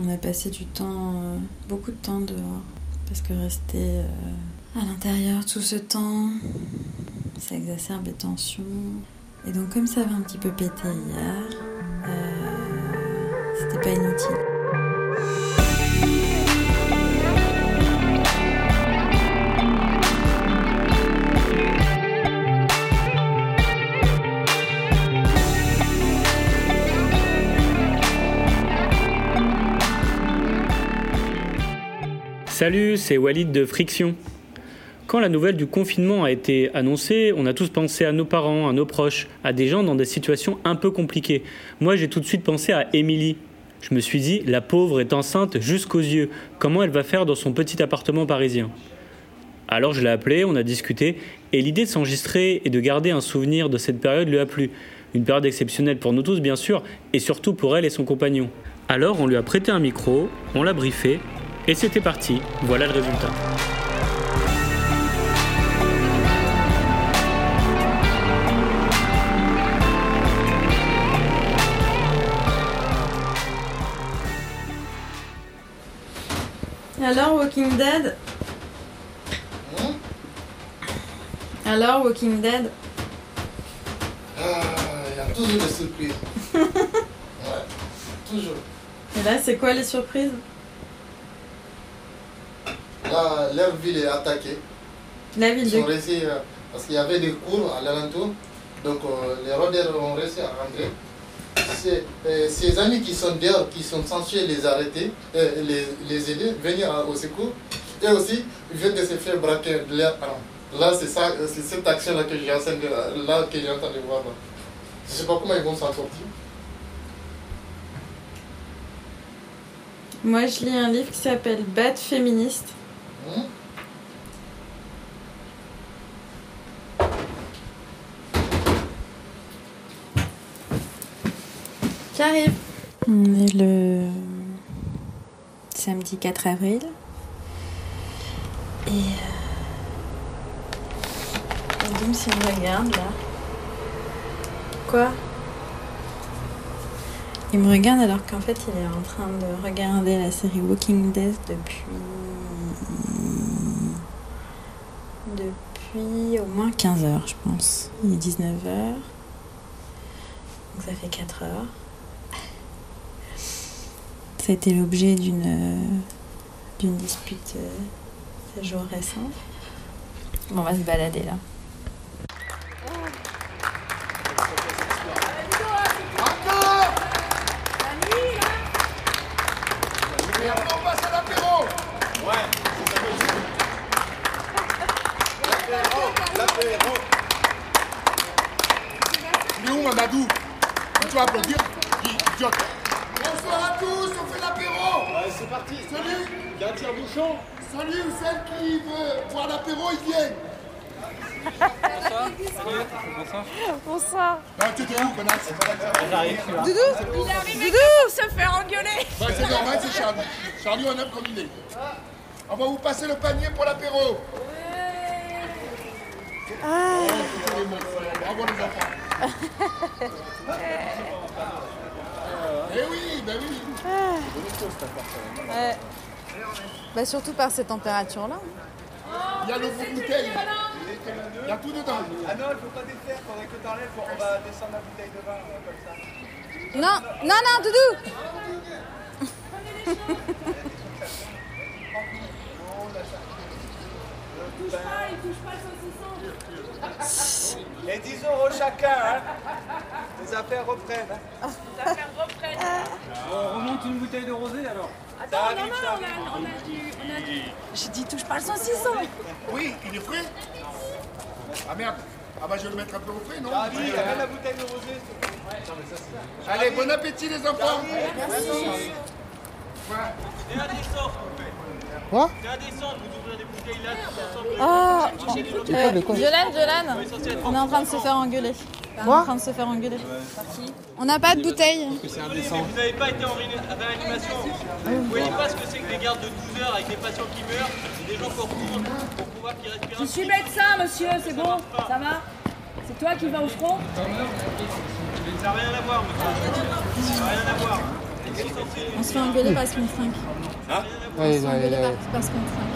On a passé du temps, euh, beaucoup de temps dehors. Parce que rester euh, à l'intérieur tout ce temps, ça exacerbe les tensions. Et donc comme ça avait un petit peu pété hier, euh, c'était pas inutile. Salut, c'est Walid de Friction. Quand la nouvelle du confinement a été annoncée, on a tous pensé à nos parents, à nos proches, à des gens dans des situations un peu compliquées. Moi, j'ai tout de suite pensé à Émilie. Je me suis dit, la pauvre est enceinte jusqu'aux yeux. Comment elle va faire dans son petit appartement parisien? Alors je l'ai appelée, on a discuté, et l'idée de s'enregistrer et de garder un souvenir de cette période lui a plu. Une période exceptionnelle pour nous tous, bien sûr, et surtout pour elle et son compagnon. Alors on lui a prêté un micro, on l'a briefé, et c'était parti. Voilà le résultat. Alors Walking Dead? Alors Walking Dead? Ah, il y a toujours des surprises. ouais, toujours. Et là c'est quoi les surprises? Là, leur ville est attaquée. La ville Ils ont de... réussi, euh, parce qu'il y avait des cours à l'alentour, donc euh, les rôdeurs ont réussi à rentrer. Euh, ces amis qui sont dehors, qui sont censés les arrêter, euh, les, les aider, venir à- au secours, et aussi, ils viennent de se faire braquer de leurs parents. Là, c'est ça, c'est cette action-là que là que j'ai en train de voir. là. Je ne sais pas comment ils vont s'en sortir. Moi je lis un livre qui s'appelle Bad féministe. J'arrive. On est le samedi 4 avril. Et. Euh... S'il me regarde là. Quoi? Il me regarde alors qu'en fait il est en train de regarder la série Walking Dead depuis. Au moins 15 heures, je pense. Il est 19 heures. Donc ça fait 4 heures. Ça a été l'objet d'une euh, dispute euh, ces jours récents. Bon, on va se balader là. On passe à l'apéro Il est où Mamadou Tu vas applaudir Idiote. Bonsoir à tous, on fait l'apéro c'est parti. Salut Il y a un tire-bouchon. Salut, celle qui veut boire l'apéro, ils viennent Bonsoir. Ah, tu étais où, connasse Doudou Doudou se faire engueuler Bah, c'est normal, c'est Charlie. Charlie, on aime comme il est. On va vous passer le panier pour l'apéro C'est les mots. Bravo les enfants. Eh oui, ben oui. Ouais. Bah surtout par ces températures-là. Il y a le bouteille. Il y a tout dedans. Ah non, il faut pas défaire, faudrait que t'enlèves, on va descendre la bouteille de vin euh, comme ça. Non, non, non, Doudou Et 10 euros chacun, hein Les affaires reprennent. hein. On remonte une bouteille de rosé alors Ça arrive, ça arrive. J'ai dit touche pas le saucisson Oui, il est frais. Ah merde. Ah bah je vais le mettre un peu au frais, non? Ah oui, amène la bouteille de rosé. s'il te plaît. Allez, bon appétit les enfants. Quoi Ah euh, Violaine, Violaine On est en train de se faire engueuler. On est en train de se faire engueuler. On n'a pas de bouteille. Vous n'avez pas été en réanimation. Vous voyez pas ce que c'est que des gardes de 12 heures avec des patients qui meurent, et des gens qu'on retourne pour pouvoir qu'ils respirent. Je suis médecin, monsieur, c'est bon Ça va C'est toi qui vas au front Ça n'a rien à voir, monsieur. Ça n'a rien à voir. On se fait engueuler parce qu'on trinque. Ah On se fait engueuler par- parce qu'on trinque.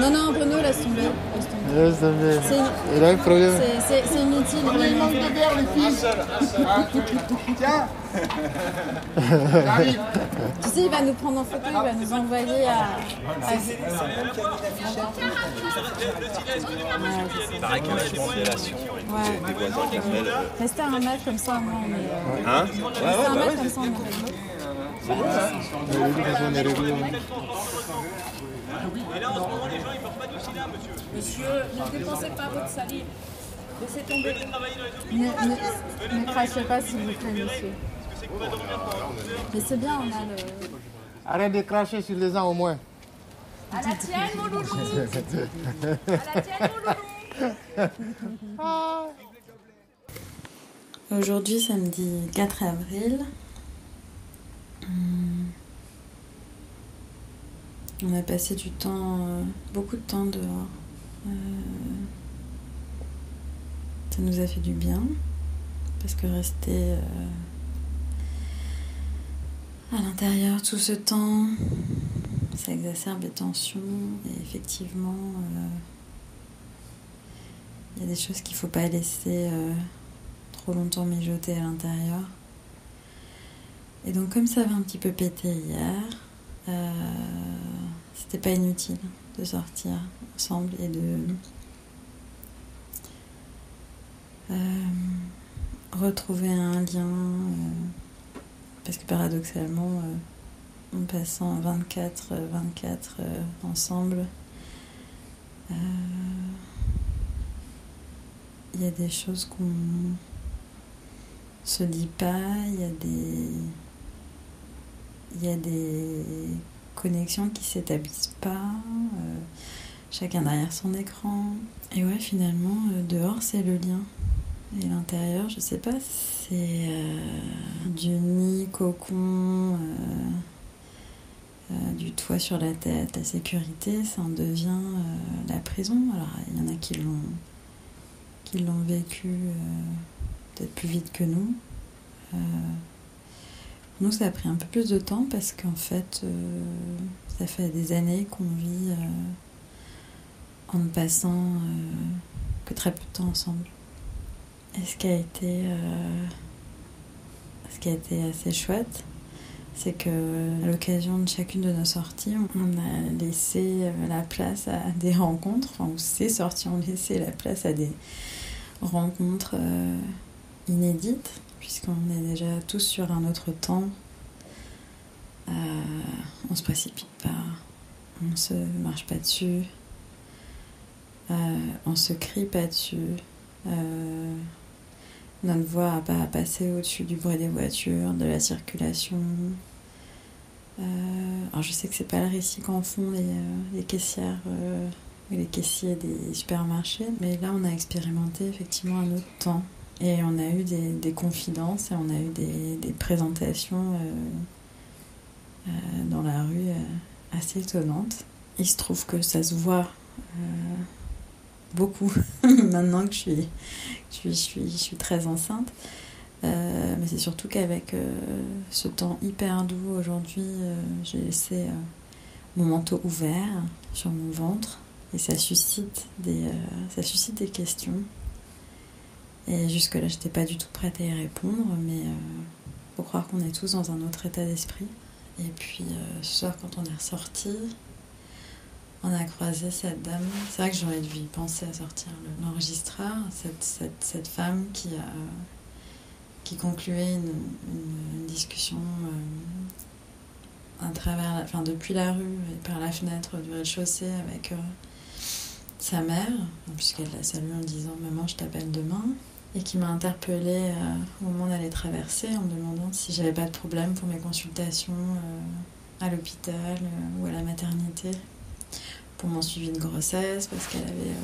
Non, non, Bruno, laisse tomber. Laisse tomber. Laisse tomber. C'est- Il a un problème. C'est- inutile. Vraiment. Tiens Tu sais, il va nous prendre en photo, il va nous envoyer à. Ouais. des voisins qui appellent. À un mètre comme ça, euh, Hein Ouais, à un bah mètre ouais. comme ça, on est réglé. on est réglé. Monsieur, ne dépensez pas votre salive. Laissez tomber. Ne, ne, ne crachez pas, s'il vous plaît, monsieur. Mais c'est bien, on a le. Arrête de cracher sur les uns au moins. À la tienne, mon loulou. À la tienne, mon loulou. Aujourd'hui, samedi 4 avril, on a passé du temps, euh, beaucoup de temps dehors. Euh, ça nous a fait du bien parce que rester euh, à l'intérieur tout ce temps, ça exacerbe les tensions et effectivement, il y a des choses qu'il faut pas laisser. trop longtemps mijoté à l'intérieur. Et donc comme ça avait un petit peu pété hier, euh, c'était pas inutile de sortir ensemble et de euh, retrouver un lien. euh, parce que paradoxalement, en passant 24, euh, 24 euh, ensemble, il y a des choses qu'on se dit pas, il y a des il y a des connexions qui s'établissent pas, euh, chacun derrière son écran. Et ouais, finalement, euh, dehors, c'est le lien. Et l'intérieur, je sais pas, c'est euh, du nid, cocon, du toit sur la tête, la sécurité, ça en devient la prison. Alors, il y en a qui l'ont qui l'ont vécu peut-être plus vite que nous. Nous, ça a pris un peu plus de temps parce qu'en fait, euh, ça fait des années qu'on vit euh, en ne passant euh, que très peu de temps ensemble. Et ce qui a été, ce qui a été assez chouette, c'est que à l'occasion de chacune de nos sorties, on a laissé la place à des rencontres, enfin, ces sorties ont laissé la place à des rencontres inédites, puisqu'on est déjà tous sur un autre temps. Euh, on se précipite pas, on se marche pas dessus, euh, on se crie pas dessus. Euh, notre voix n'a pas à passer au-dessus du bruit des voitures, de la circulation. Euh, alors je sais que c'est pas le récit qu'en font les, euh, caissières et les caissiers des supermarchés, mais là on a expérimenté effectivement un autre temps. Et on a eu des, confidences et on a eu des, présentations euh, euh, dans la rue euh, assez étonnantes. Il se trouve que ça se voit beaucoup maintenant que je suis, je suis, je suis, très enceinte. Mais c'est surtout qu'avec ce temps hyper doux aujourd'hui, j'ai laissé mon manteau ouvert sur mon ventre et ça suscite des, ça suscite des questions. Et jusque-là, j'étais pas du tout prête à y répondre, mais euh, faut croire qu'on est tous dans un autre état d'esprit. Et puis euh, ce soir, quand on est ressorti, on a croisé cette dame. C'est vrai que j'aurais dû y penser à sortir le- l'enregistreur, cette, cette, cette femme qui a qui concluait une, discussion euh, à travers, enfin depuis la rue et par la fenêtre du rez-de-chaussée avec euh, sa mère, puisqu'elle l'a salué en disant maman je t'appelle demain, et qui m'a interpellée euh, au moment d'aller traverser en me demandant si j'avais pas de problème pour mes consultations euh, à l'hôpital euh, ou à la maternité pour mon suivi de grossesse parce qu'elle avait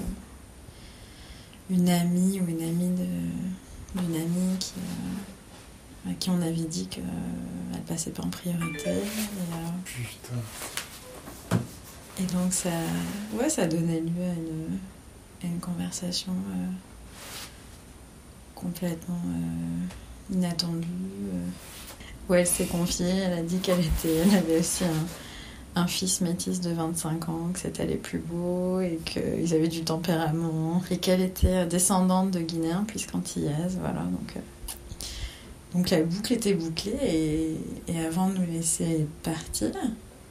une amie ou une amie de d'une amie qui, à qui on avait dit qu'elle passait pas en priorité. Et, euh, et donc ça, ouais, ça donnait lieu à une, à une conversation complètement euh, inattendue. euh. où elle s'est confiée. Elle a dit qu'elle était, elle avait aussi un, un fils métis de 25 ans, que c'était les plus beaux et qu'ils avaient du tempérament et qu'elle était descendante de Guinéens puisqu'antillaise. Voilà, donc. euh, donc la boucle était bouclée et, avant de nous laisser partir,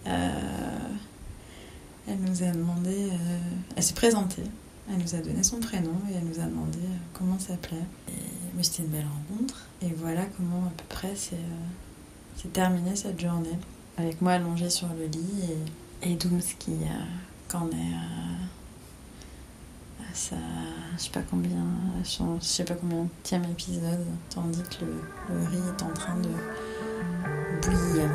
euh, elle nous a demandé, elle s'est présentée, elle nous a donné son prénom et elle nous a demandé euh, comment s'appelait. Mais c'était une belle rencontre et voilà comment à peu près c'est euh, terminé cette journée. Avec moi allongée sur le lit et, et Dooms qui euh, qu'en est à, à sa, je sais pas combien, son- je sais pas combien épisode, tandis que le riz est en train de bouillir.